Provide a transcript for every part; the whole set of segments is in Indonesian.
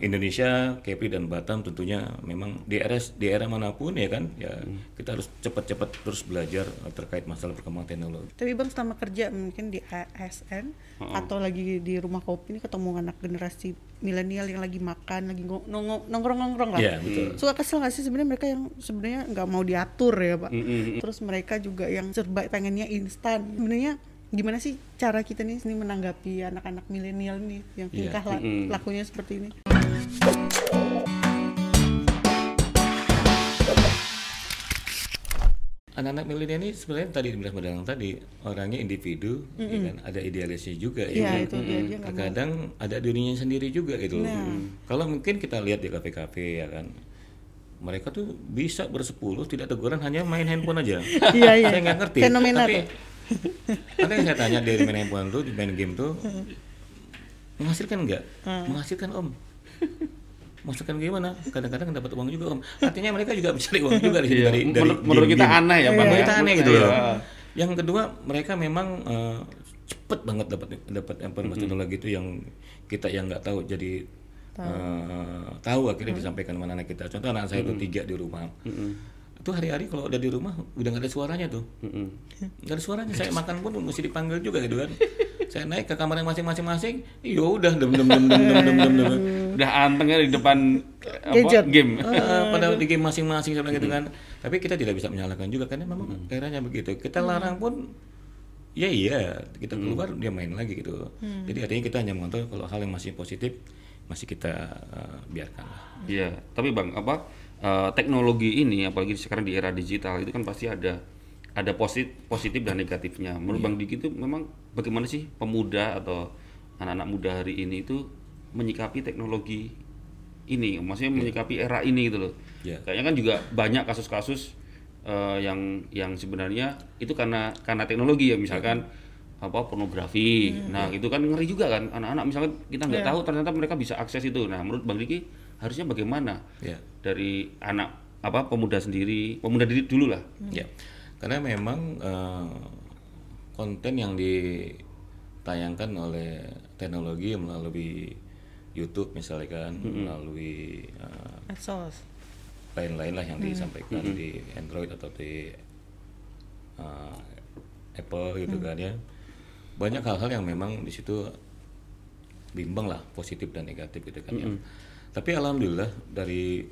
Indonesia, Kepri dan Batam tentunya memang di era di era mana pun ya kan ya kita harus cepat-cepat terus belajar terkait masalah perkembangan teknologi. Tapi bang selama kerja mungkin di ASN atau lagi di rumah kopi ini ketemu anak generasi milenial yang lagi makan, lagi nongkrong-nongkrong lah. Iya, betul. Suka kesel nggak sih sebenarnya mereka yang sebenarnya nggak mau diatur ya pak. Mm-mm. Terus mereka juga yang serba pengennya instan. Sebenarnya gimana sih cara kita nih sini menanggapi anak-anak milenial nih yang Iya, tingkah la- mm-mm. lakunya seperti ini? Anak-anak milenial ini sebenarnya tadi dibilang Madang tadi orangnya individu, ya kan ada idealisnya juga ya kan? itu dia dia nggak mau. Terkadang ada dirinya sendiri juga gitu. Nah. Kalau mungkin kita lihat di kafe-kafe ya kan, mereka tuh bisa bersepuluh tidak teguran hanya main handphone aja. Iya iya. saya nggak ngerti. Fenomena Tapi ada yang saya tanya dari main handphone tuh di main game tuh menghasilkan nggak? Menghasilkan om. Menghasilkan gimana? Kadang-kadang dapat uang juga om. Artinya mereka juga mencari uang juga di situ Iya. dari dari Menurut- menurut kita aneh ya, Bang, Menurut ya. kita aneh gitu loh. Iya. Yang kedua mereka memang eh, cepet banget dapat dapat informasi teknologi itu yang kita yang nggak tahu jadi eh, tahu akhirnya disampaikan sama anak kita. Contoh anak saya itu tiga di rumah. Itu hari-hari kalau udah di rumah udah nggak ada suaranya tuh. Nggak ada suaranya. Saya makan pun mesti dipanggil juga gitu kan. Saya naik ke kamar yang masing-masing masing, ya udah dem dem dem dem dem dem dem. dem. Udah antengnya di depan apa, Gadget. game. Eh, pada di game masing-masing sebenarnya gitu kan. Tapi kita tidak bisa menyalahkan juga karena memang eranya begitu. Kita larang pun ya iya, kita keluar dia main lagi gitu. Jadi artinya kita hanya mengontrol kalau hal yang masih positif masih kita eh, biarkan lah. Iya, tapi bang apa eh, teknologi ini apalagi sekarang di era digital itu kan pasti ada ada positif positif dan negatifnya. Menurut bang Diki itu memang bagaimana sih pemuda atau anak-anak muda hari ini itu menyikapi teknologi ini, maksudnya menyikapi era ini gitu loh. Iya. Kayaknya kan juga banyak kasus-kasus eh, yang yang sebenarnya itu karena karena teknologi ya misalkan apa pornografi. Nah, itu kan ngeri juga kan anak-anak misalkan kita nggak tahu ternyata mereka bisa akses itu. Nah, menurut Bang Diki harusnya bagaimana Ya. dari anak apa pemuda sendiri, pemuda diri dulu lah. Ya, karena memang eh, konten yang ditayangkan oleh teknologi melalui YouTube misalnya kan, melalui eh, Medsos. lain-lain lah yang disampaikan di Android atau di eh, Apple gitu kan ya. Banyak hal-hal yang memang di situ bimbang lah positif dan negatif gitu kan ya. Tapi alhamdulillah dari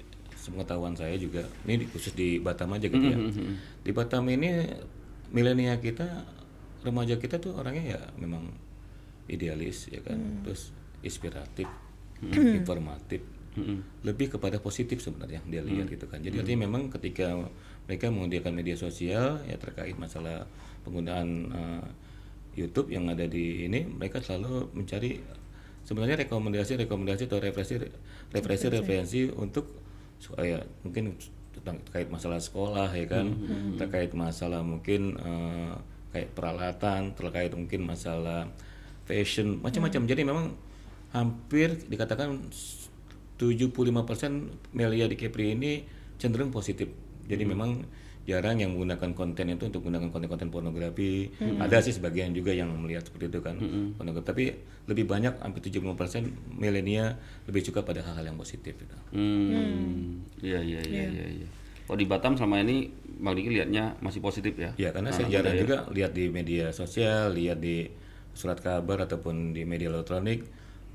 sepengetahuan saya juga ini di- khusus di Batam aja gitu ya. Di Batam ini milenial kita remaja kita tuh orangnya ya memang idealis ya kan. Terus inspiratif, informatif lebih kepada positif sebenarnya dia lihat gitu kan. Jadi artinya memang ketika mereka menggunakan media sosial ya terkait masalah penggunaan eh, YouTube yang ada di ini, mereka selalu mencari sebenarnya rekomendasi-rekomendasi atau referensi. referensi-referensi untuk supaya mungkin tentang terkait masalah sekolah ya kan, terkait masalah mungkin eh, kayak peralatan, terkait mungkin masalah fashion, macam-macam. Jadi memang hampir dikatakan 75% media di Kepri ini cenderung positif. Jadi memang jarang yang menggunakan konten itu untuk menggunakan konten-konten pornografi. Ada sih sebagian juga yang melihat seperti itu kan. pornografi. Tapi lebih banyak hampir 75% milenial lebih suka pada hal-hal yang positif gitu. Hmm. Iya iya iya iya. iya. Kalau di Batam selama ini Bang Diki lihatnya masih positif ya? Ya karena saya Anak jarang ya. juga lihat di media sosial, lihat di surat kabar ataupun di media elektronik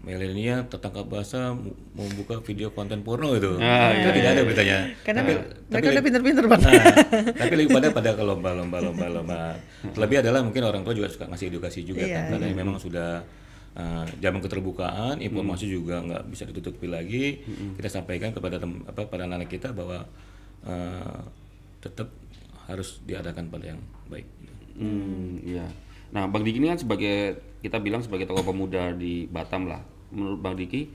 milenial tertangkap basah membuka video konten porno itu. Ah, itu iya, tidak iya, ada beritanya. Karena Tapi- mereka tapi udah pinter-pinter bang. Nah, tapi lebih pada pada ke lomba-lomba lomba-lomba. Terlebih adalah mungkin orang tua juga suka ngasih edukasi juga Iya, kan karena memang sudah uh, zaman keterbukaan, informasi juga nggak bisa ditutupi lagi. Kita sampaikan kepada tem- apa pada anak kita bahwa uh, tetap harus diadakan pada yang baik. Hmm, iya. Nah, Bang Diki ini kan sebagai kita bilang sebagai tokoh pemuda di Batam lah. Menurut Bang Diki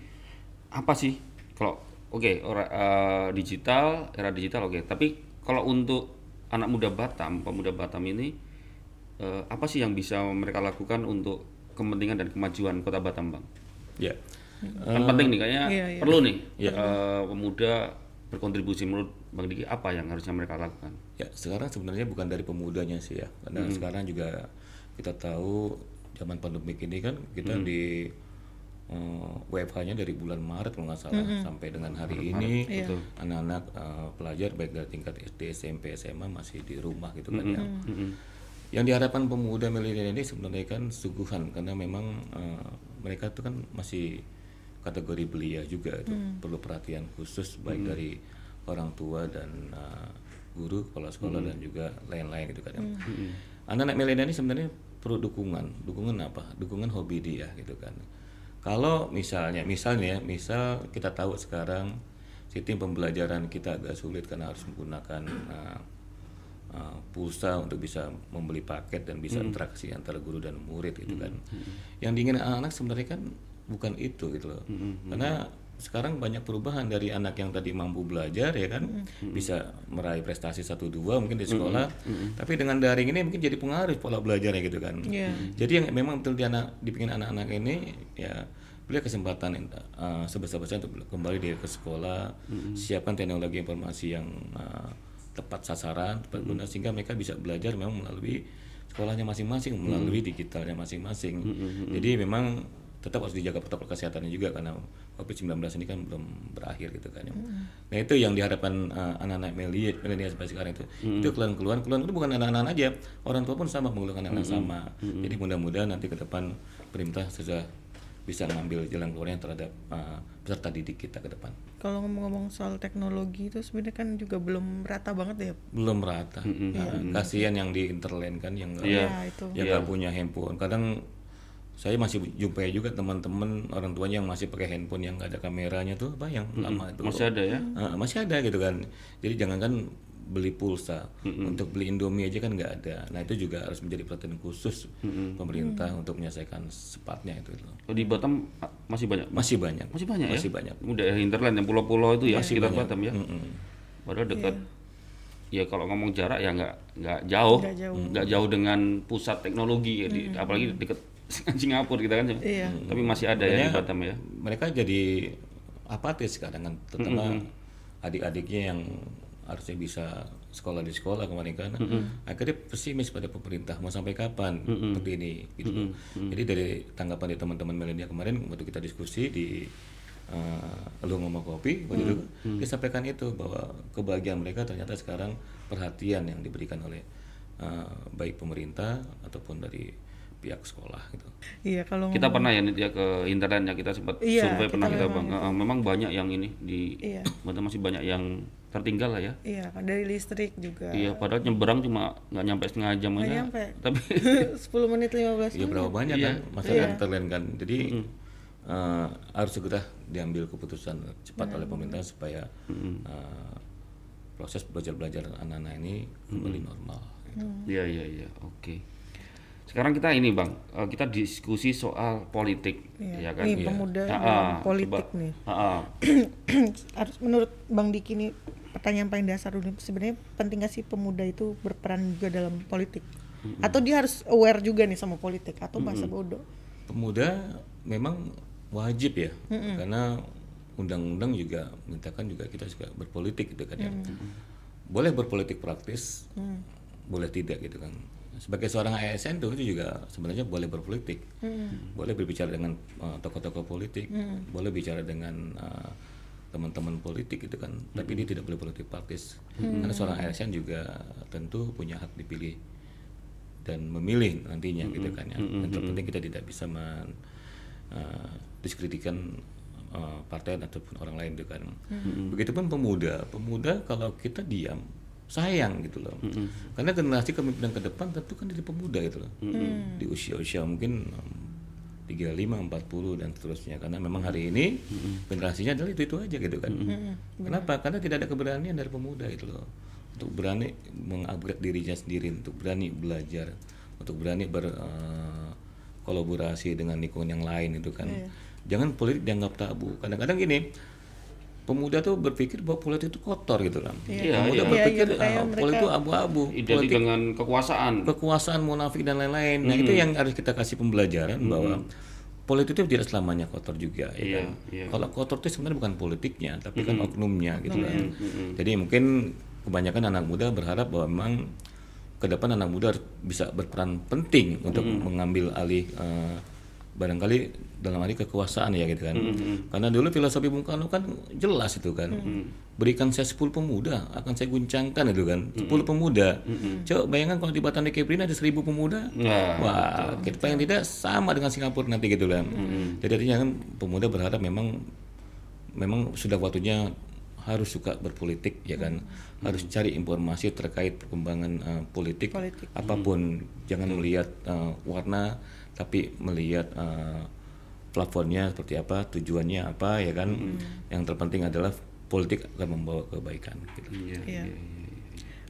apa sih kalau oke ora- eh, digital era digital oke, tapi kalau untuk anak muda Batam, pemuda Batam ini eh, apa sih yang bisa mereka lakukan untuk kepentingan dan kemajuan Kota Batam, Bang? Ya. Kan penting nih kayaknya Iya, iya. perlu nih eh, pemuda berkontribusi menurut Bang Diki apa yang harusnya mereka lakukan? Ya, sekarang sebenarnya bukan dari pemudanya sih ya. Karena sekarang juga kita tahu zaman pandemik ini kan kita di eh, WFH-nya dari bulan Maret kalau nggak salah sampai dengan hari ini Iya. anak-anak eh, pelajar baik dari tingkat SD, SMP, SMA masih di rumah gitu kan ya. Yang diharapkan pemuda milenial ini sebenarnya kan suguhan karena memang eh, mereka itu kan masih kategori belia juga itu perlu perhatian khusus baik dari orang tua dan eh, guru kepala sekolah dan juga lain-lain gitu kan. ya. Anak-anak milenial ini sebenarnya perlu dukungan. Dukungan apa? Dukungan hobi dia gitu kan. Kalau misalnya, misalnya, misal kita tahu sekarang sistem pembelajaran kita agak sulit karena harus menggunakan uh, uh, pulsa untuk bisa membeli paket dan bisa interaksi antara guru dan murid gitu kan. Yang diinginkan anak-anak sebenarnya kan bukan itu gitu loh. Karena sekarang banyak perubahan dari anak yang tadi mampu belajar ya kan? Bisa meraih prestasi satu dua mungkin di sekolah. Tapi dengan daring ini mungkin jadi pengaruh pola belajarnya gitu kan? Iya. jadi yang memang betul di anak dipingin anak-anak ini ya beli kesempatan uh, sebesar-besarnya untuk kembali dia ke sekolah siapkan teknologi informasi yang uh, tepat sasaran tepat guna sehingga mereka bisa belajar memang melalui sekolahnya masing-masing melalui digitalnya masing-masing. Jadi memang tetap harus dijaga protokol kesehatannya juga karena COVID-19 ini kan belum berakhir gitu kan ya. Nah itu yang diharapkan uh, anak-anak milenial seperti sekarang itu. Itu keluhan-keluhan, keluhan itu bukan anak-anak aja, orang tua pun sama mengeluhkan yang sama. Jadi mudah-mudahan nanti ke depan pemerintah sudah bisa mengambil jalan keluarnya terhadap uh, peserta didik kita ke depan. Kalau ngomong-ngomong soal teknologi itu sebenarnya kan juga belum rata banget ya. Belum rata. Nah, kasihan yang di interland kan yang nggak Iya. Ya, itu. yang nggak punya handphone. Kadang saya masih jumpai juga teman-teman orang tuanya yang masih pakai handphone yang nggak ada kameranya tuh, apa yang lama itu. Masih ada ya? Ah, masih ada gitu kan. Jadi jangankan beli pulsa untuk beli Indomie aja kan nggak ada. Nah itu juga harus menjadi perhatian khusus pemerintah untuk menyelesaikan sepatnya itu. Oh, di Batam masih banyak. Masih banyak. Masih banyak ya? Masih banyak. Udah hinterland yang pulau-pulau itu ya sekitar Batam ya. Mm-mm. Padahal dekat ya kalau ngomong jarak ya nggak nggak jauh, Nggak jauh. jauh dengan pusat teknologi ya, di- apalagi dekat Singapura kita kan. Iya. Tapi masih ada ya di Makanya Batam ya. mereka jadi apatis kadang kan terutama adik-adiknya yang harusnya bisa sekolah di sekolah kemarin kan akhirnya pesimis pada pemerintah mau sampai kapan seperti ini gitu loh. jadi dari tanggapan dari teman-teman milenial kemarin waktu kita diskusi di uh, lu ngomong kopi waktu itu dia sampaikan itu bahwa kebahagiaan mereka ternyata sekarang perhatian yang diberikan oleh uh, baik pemerintah ataupun dari pihak sekolah gitu Iya, kalau Kita pernah ya Nit, ya ke internet ya kita sempat Iya, survei pernah kita kita bang. Ah, memang banyak yang ini di Iya. Masih banyak yang tertinggal lah ya. Iya, dari listrik juga. Iya, padahal nyeberang cuma nggak nyampe setengah jam aja. nyampe. Tapi 10 menit 15 Iya berapa banyak Iya. kan masalah yang terlain kan. Jadi eh, harus segera diambil keputusan cepat oleh pemerintah supaya eh, proses belajar belajar anak-anak ini kembali normal. gitu. Iya iya iya, oke. Sekarang kita ini bang, eh, kita diskusi soal politik, Iya. ya kan? Nih, Iya. pemuda ah, politik coba. nih. Ah, harus menurut Bang Diki ini pertanyaan paling dasar dulu sebenarnya penting gak sih pemuda itu berperan juga dalam politik atau dia harus aware juga nih sama politik atau bahasa bodoh Pemuda memang wajib ya karena undang-undang juga mintakan juga kita juga berpolitik gitu kan ya. Boleh berpolitik praktis, boleh tidak gitu kan. Sebagai seorang ASN tuh itu juga sebenarnya boleh berpolitik, boleh berbicara dengan uh, tokoh-tokoh politik, boleh bicara dengan uh, teman-teman politik gitu kan. Tapi dia tidak boleh politik praktis, karena seorang ASN juga tentu punya hak dipilih dan memilih nantinya gitu kan ya. Yang terpenting kita tidak bisa men, uh, diskreditkan uh, partai ataupun orang lain gitu kan. Begitupun pemuda, pemuda kalau kita diam sayang gitu loh. Karena generasi kepemimpinan ke depan tentu kan dari pemuda gitu loh. Di usia-usia mungkin um, 35, 40 dan seterusnya karena memang hari ini generasinya adalah itu-itu aja gitu kan. Kenapa? Karena tidak ada keberanian dari pemuda itu loh. Untuk berani mengupgrade dirinya sendiri, untuk berani belajar, untuk berani berkolaborasi dengan lingkungan yang lain itu kan. Jangan politik dianggap tabu. Kadang-kadang gini, pemuda tuh berpikir bahwa politik itu kotor gitu kan. Iya, pemuda iya. berpikir Iya, iya, kayak ah, politik itu abu-abu. Identik Politik dengan kekuasaan. kekuasaan munafik dan lain-lain. Nah, itu yang harus kita kasih pembelajaran bahwa politik itu tidak selamanya kotor juga ya Iya, kan. iya. Kalau kotor itu sebenarnya bukan politiknya, tapi kan oknumnya gitu kan. Jadi mungkin kebanyakan anak muda berharap bahwa memang ke depan anak muda harus bisa berperan penting untuk mengambil alih eh, barangkali dalam arti kekuasaan ya gitu kan. Karena dulu filosofi Bung Karno kan jelas itu kan. Berikan saya 10 pemuda, akan saya guncangkan itu kan. 10 pemuda. Coba bayangkan kalau di Batam DKP ini ada 1000 pemuda. Nah, Wah, kita paling tidak sama dengan Singapura nanti gitu kan. Jadi artinya kan pemuda berharap memang memang sudah waktunya harus suka berpolitik ya kan. Harus cari informasi terkait perkembangan eh, politik, Politik. apa pun. Jangan melihat eh, warna tapi melihat eh, platformnya seperti apa, tujuannya apa ya kan. Yang terpenting adalah politik akan membawa kebaikan gitu. Iya. Iya.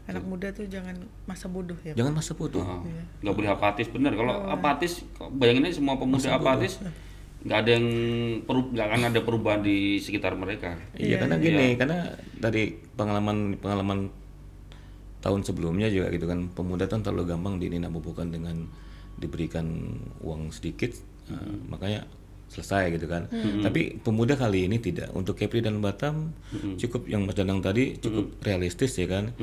Anak muda tuh jangan masa bodoh ya. Jangan masa bodoh. Ah, nggak boleh apatis bener kalau apatis bayangin aja semua pemuda apatis nggak ada yang peru- nggak akan ada perubahan di sekitar mereka Iya karena gini, karena dari pengalaman pengalaman tahun sebelumnya juga gitu kan pemuda kan terlalu gampang dininabobokan dengan diberikan uang sedikit, nah, makanya selesai gitu kan. Tapi pemuda kali ini tidak. Untuk Kepri dan Batam cukup yang Mas Danang tadi cukup realistis ya kan.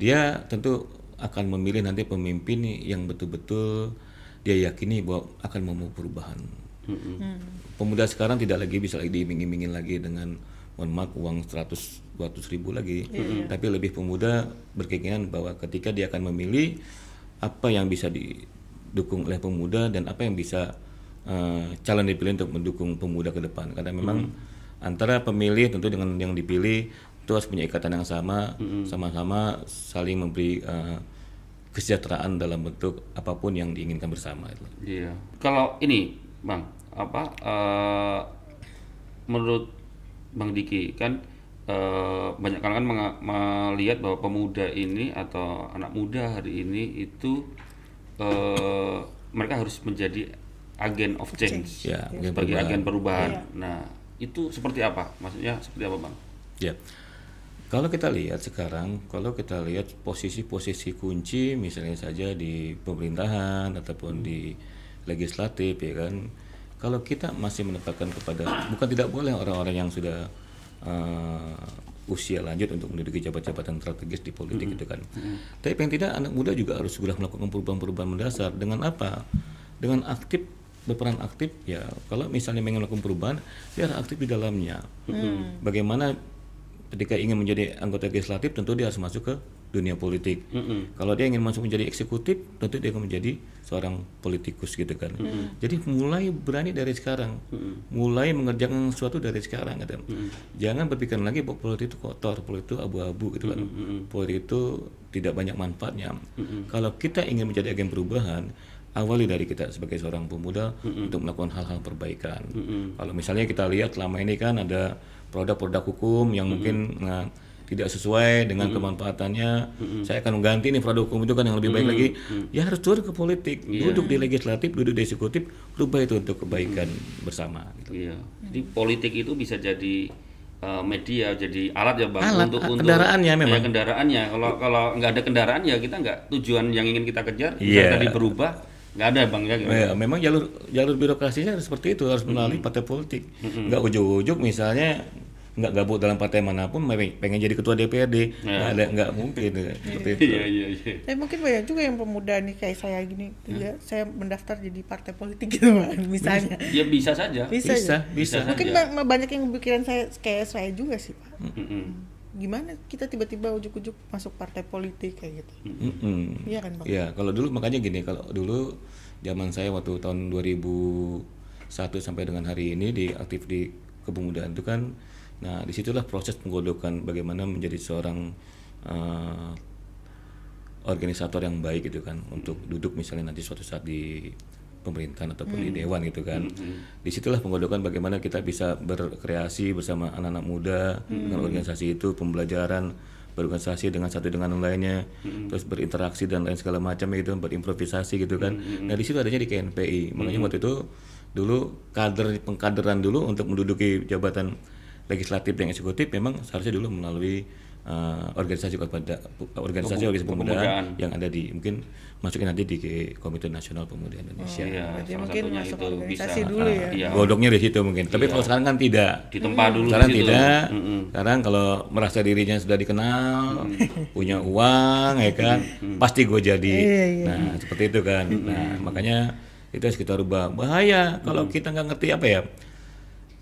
Dia tentu akan memilih nanti pemimpin yang betul-betul dia yakini bahwa akan membawa perubahan. Pemuda sekarang tidak lagi bisa lagi diiming-imingin lagi dengan mohon maaf uang 100 200 ribu lagi, tapi lebih pemuda berkeinginan bahwa ketika dia akan memilih apa yang bisa didukung oleh pemuda dan apa yang bisa eh, calon dipilih untuk mendukung pemuda ke depan karena memang antara pemilih tentu dengan yang dipilih itu harus punya ikatan yang sama sama-sama saling memberi eh, kesejahteraan dalam bentuk apa pun yang diinginkan bersama itu. Iya. Kalau ini, Bang, apa eh, menurut Bang Diki kan eh, banyak kalangan melihat bahwa pemuda ini atau anak muda hari ini itu eh, mereka harus menjadi agen of change, Ya, agen sebagai perubahan. agen perubahan. Nah, itu seperti apa? Maksudnya seperti apa, Bang? Ya. Kalau kita lihat sekarang, kalau kita lihat posisi-posisi kunci misalnya saja di pemerintahan ataupun di legislatif ya kan. Kalau kita masih menetapkan kepada bukan tidak boleh orang-orang yang sudah eh, usia lanjut untuk menduduki jabatan-jabatan strategis di politik itu kan. Tapi yang tidak anak muda juga harus segera melakukan perubahan-perubahan mendasar. Dengan apa? Dengan aktif berperan aktif ya kalau misalnya ingin melakukan perubahan dia harus aktif di dalamnya. Bagaimana ketika ingin menjadi anggota legislatif tentu dia harus masuk ke dunia politik. Kalau dia ingin masuk menjadi eksekutif tentu dia akan menjadi seorang politikus gitu kan. Jadi mulai berani dari sekarang. Mulai mengerjakan sesuatu dari sekarang gitu. jangan berpikir lagi bahwa politik itu kotor politik itu abu-abu gitu kan. Politik itu tidak banyak manfaatnya. Kalau kita ingin menjadi agen perubahan awali dari kita sebagai seorang pemuda untuk melakukan hal-hal perbaikan. Kalau misalnya kita lihat selama ini kan ada produk-produk hukum yang mungkin nah, tidak sesuai dengan kemanfaatannya, saya akan mengganti nih produk hukum itu kan yang lebih baik lagi. Ya harus turun ke politik, duduk di legislatif, duduk di eksekutif, rubah itu untuk kebaikan bersama. Gitu. Iya. Jadi politik itu bisa jadi eh, media, jadi alat ya bang Alat, untuk a- untuk kendaraannya memang. Ya, kendaraannya. Kalau kalau nggak ada kendaraan ya kita nggak tujuan yang ingin kita kejar. Iya. misalnya tadi berubah nggak ada bang ya. Ya, memang jalur jalur birokrasinya harus seperti itu harus melalui partai politik. Nggak ujuk-ujuk misalnya nggak gabung dalam partai mana pun pengen pengen jadi ketua DPRD nggak ada nggak mungkin seperti itu. Iya iya iya. Tapi mungkin banyak juga yang pemuda nih kayak saya gini, ya, saya mendaftar jadi partai politik gitu misalnya. Ya bisa saja. Bisa, Bisa, ya? bisa. Mungkin saja. ba- banyak yang pikiran saya kayak saya juga sih Pak. Mm-mm. Gimana kita tiba-tiba ujuk-ujuk masuk partai politik kayak gitu. Mm-mm. Iya kan Bang? Ya, kalau dulu makanya gini, kalau dulu zaman saya waktu tahun 2001 sampai dengan hari ini di aktif di kepemudaan itu kan, nah di situlah proses penggodokan bagaimana menjadi seorang eh, organisator yang baik gitu kan, untuk duduk misalnya nanti suatu saat di pemerintahan ataupun di dewan gitu kan. Di situlah penggodokan bagaimana kita bisa berkreasi bersama anak-anak muda dengan organisasi itu, pembelajaran berorganisasi dengan satu dengan yang lainnya, terus berinteraksi dan lain segala macam itu, berimprovisasi gitu kan. Nah di situ adanya di KNPI. Makanya waktu itu dulu kader pengkaderan dulu untuk menduduki jabatan legislatif dan eksekutif memang seharusnya dulu melalui uh, organisasi kepada organisasi organisasi pemudaan yang ada di mungkin masukin nanti di Komite Nasional Pemuda Indonesia. Iya. Berarti salah mungkin satunya masuk itu organisasi bisa. dulu ya. Iya. Godoknya di situ mungkin. Tapi kalau sekarang kan tidak. Ditempa dulu Sekarang di situ. tidak. Mm-mm. Sekarang kalau merasa dirinya sudah dikenal, punya uang, ya kan, pasti gue jadi. Iya, iya. Nah seperti itu kan. Nah makanya Itu harus kita rubah. Bahaya kalau kita nggak ngerti apa ya.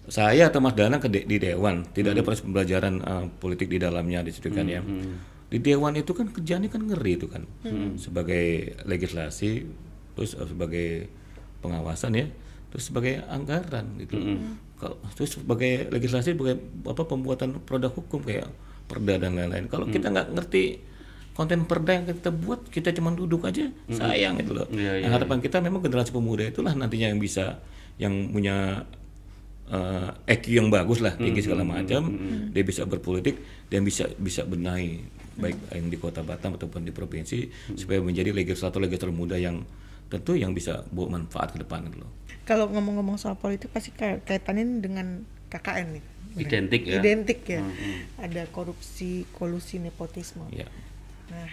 Saya atau Mas Danang ke de- di Dewan, tidak ada proses pembelajaran eh, politik di dalamnya di situ kan ya. Di Dewan itu kan kerjanya kan ngeri itu kan. Sebagai legislasi, terus eh, sebagai pengawasan ya, terus sebagai anggaran gitu. Kalau terus sebagai legislasi sebagai apa pembuatan produk hukum kayak perda dan lain-lain. Kalau kita nggak ngerti konten perda yang kita buat, kita cuma duduk aja, sayang gitu loh. Iya, Nah, harapan kita memang generasi pemuda itulah nantinya yang bisa yang punya eh, EQ yang bagus lah, tinggi segala macam, dia bisa berpolitik dan bisa bisa benahi baik yang di kota Batam ataupun di provinsi supaya menjadi legislator legislator muda yang tentu yang bisa bawa manfaat ke depan gitu loh. Kalau ngomong-ngomong soal politik pasti kait- kaitannya dengan KKN nih. Identik ya. Identik ya. Ada korupsi, kolusi, nepotisme. Ya. Nah,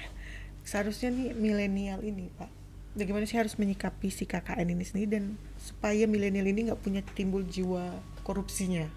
seharusnya nih milenial ini, Pak, bagaimana sih harus menyikapi si KKN ini sendiri dan supaya milenial ini nggak punya timbul jiwa korupsinya?